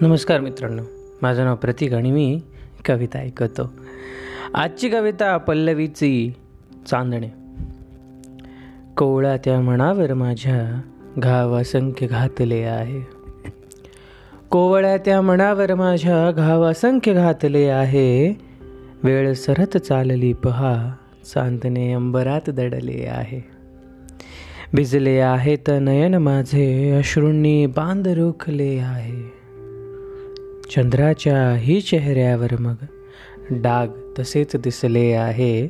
नमस्कार मित्रांनो. माझं नाव प्रतीक आणि मी कविता ऐकतो. आजची कविता पल्लवीची चांदणे. कोवळा त्या मनावर माझ्या घाव असंख्य घातले आहे. कोवळ्या त्या मनावर माझ्या घाव असंख्य घातले आहे. वेळ सरत चालली पहा चांदणे अंबरात दडले आहे. भिजले आहेत नयन माझे अश्रूंनी बांध रोखले आहे. चंद्राच्या ही चेहऱ्यावर मग डाग तसेच दिसले आहे.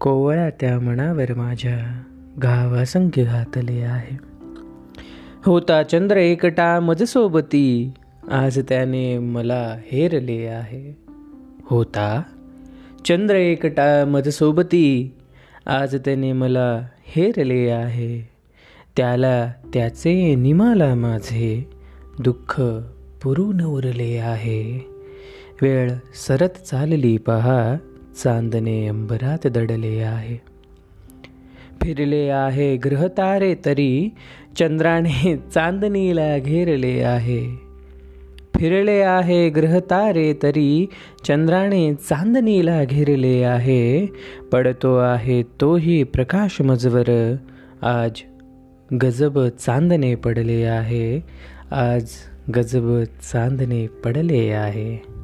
कोवळ्या त्या मनावर माझ्या घाव असंख्य घातले आहे. होता चंद्र एकटा मजसोबती आज त्याने मला हेरले आहे. होता चंद्र एकटा मजसोबती आज त्याने मला हेरले आहे. त्याला त्याचे निमाला माझे दुःख पुरून उरले आहे. वेळ सरत चालली पहा चांदणे अंबरात दडले आहे. फिरले आहे ग्रहतारे तरी चंद्राने चांदणीला घेरले आहे. फिरले आहे ग्रहतारे तरी चंद्राने चांदणीला घेरले आहे. पडतो आहे तोही प्रकाश मजवर आज गजब चांदणे पडले आहे. आज गजब चांदणे पडले आहे.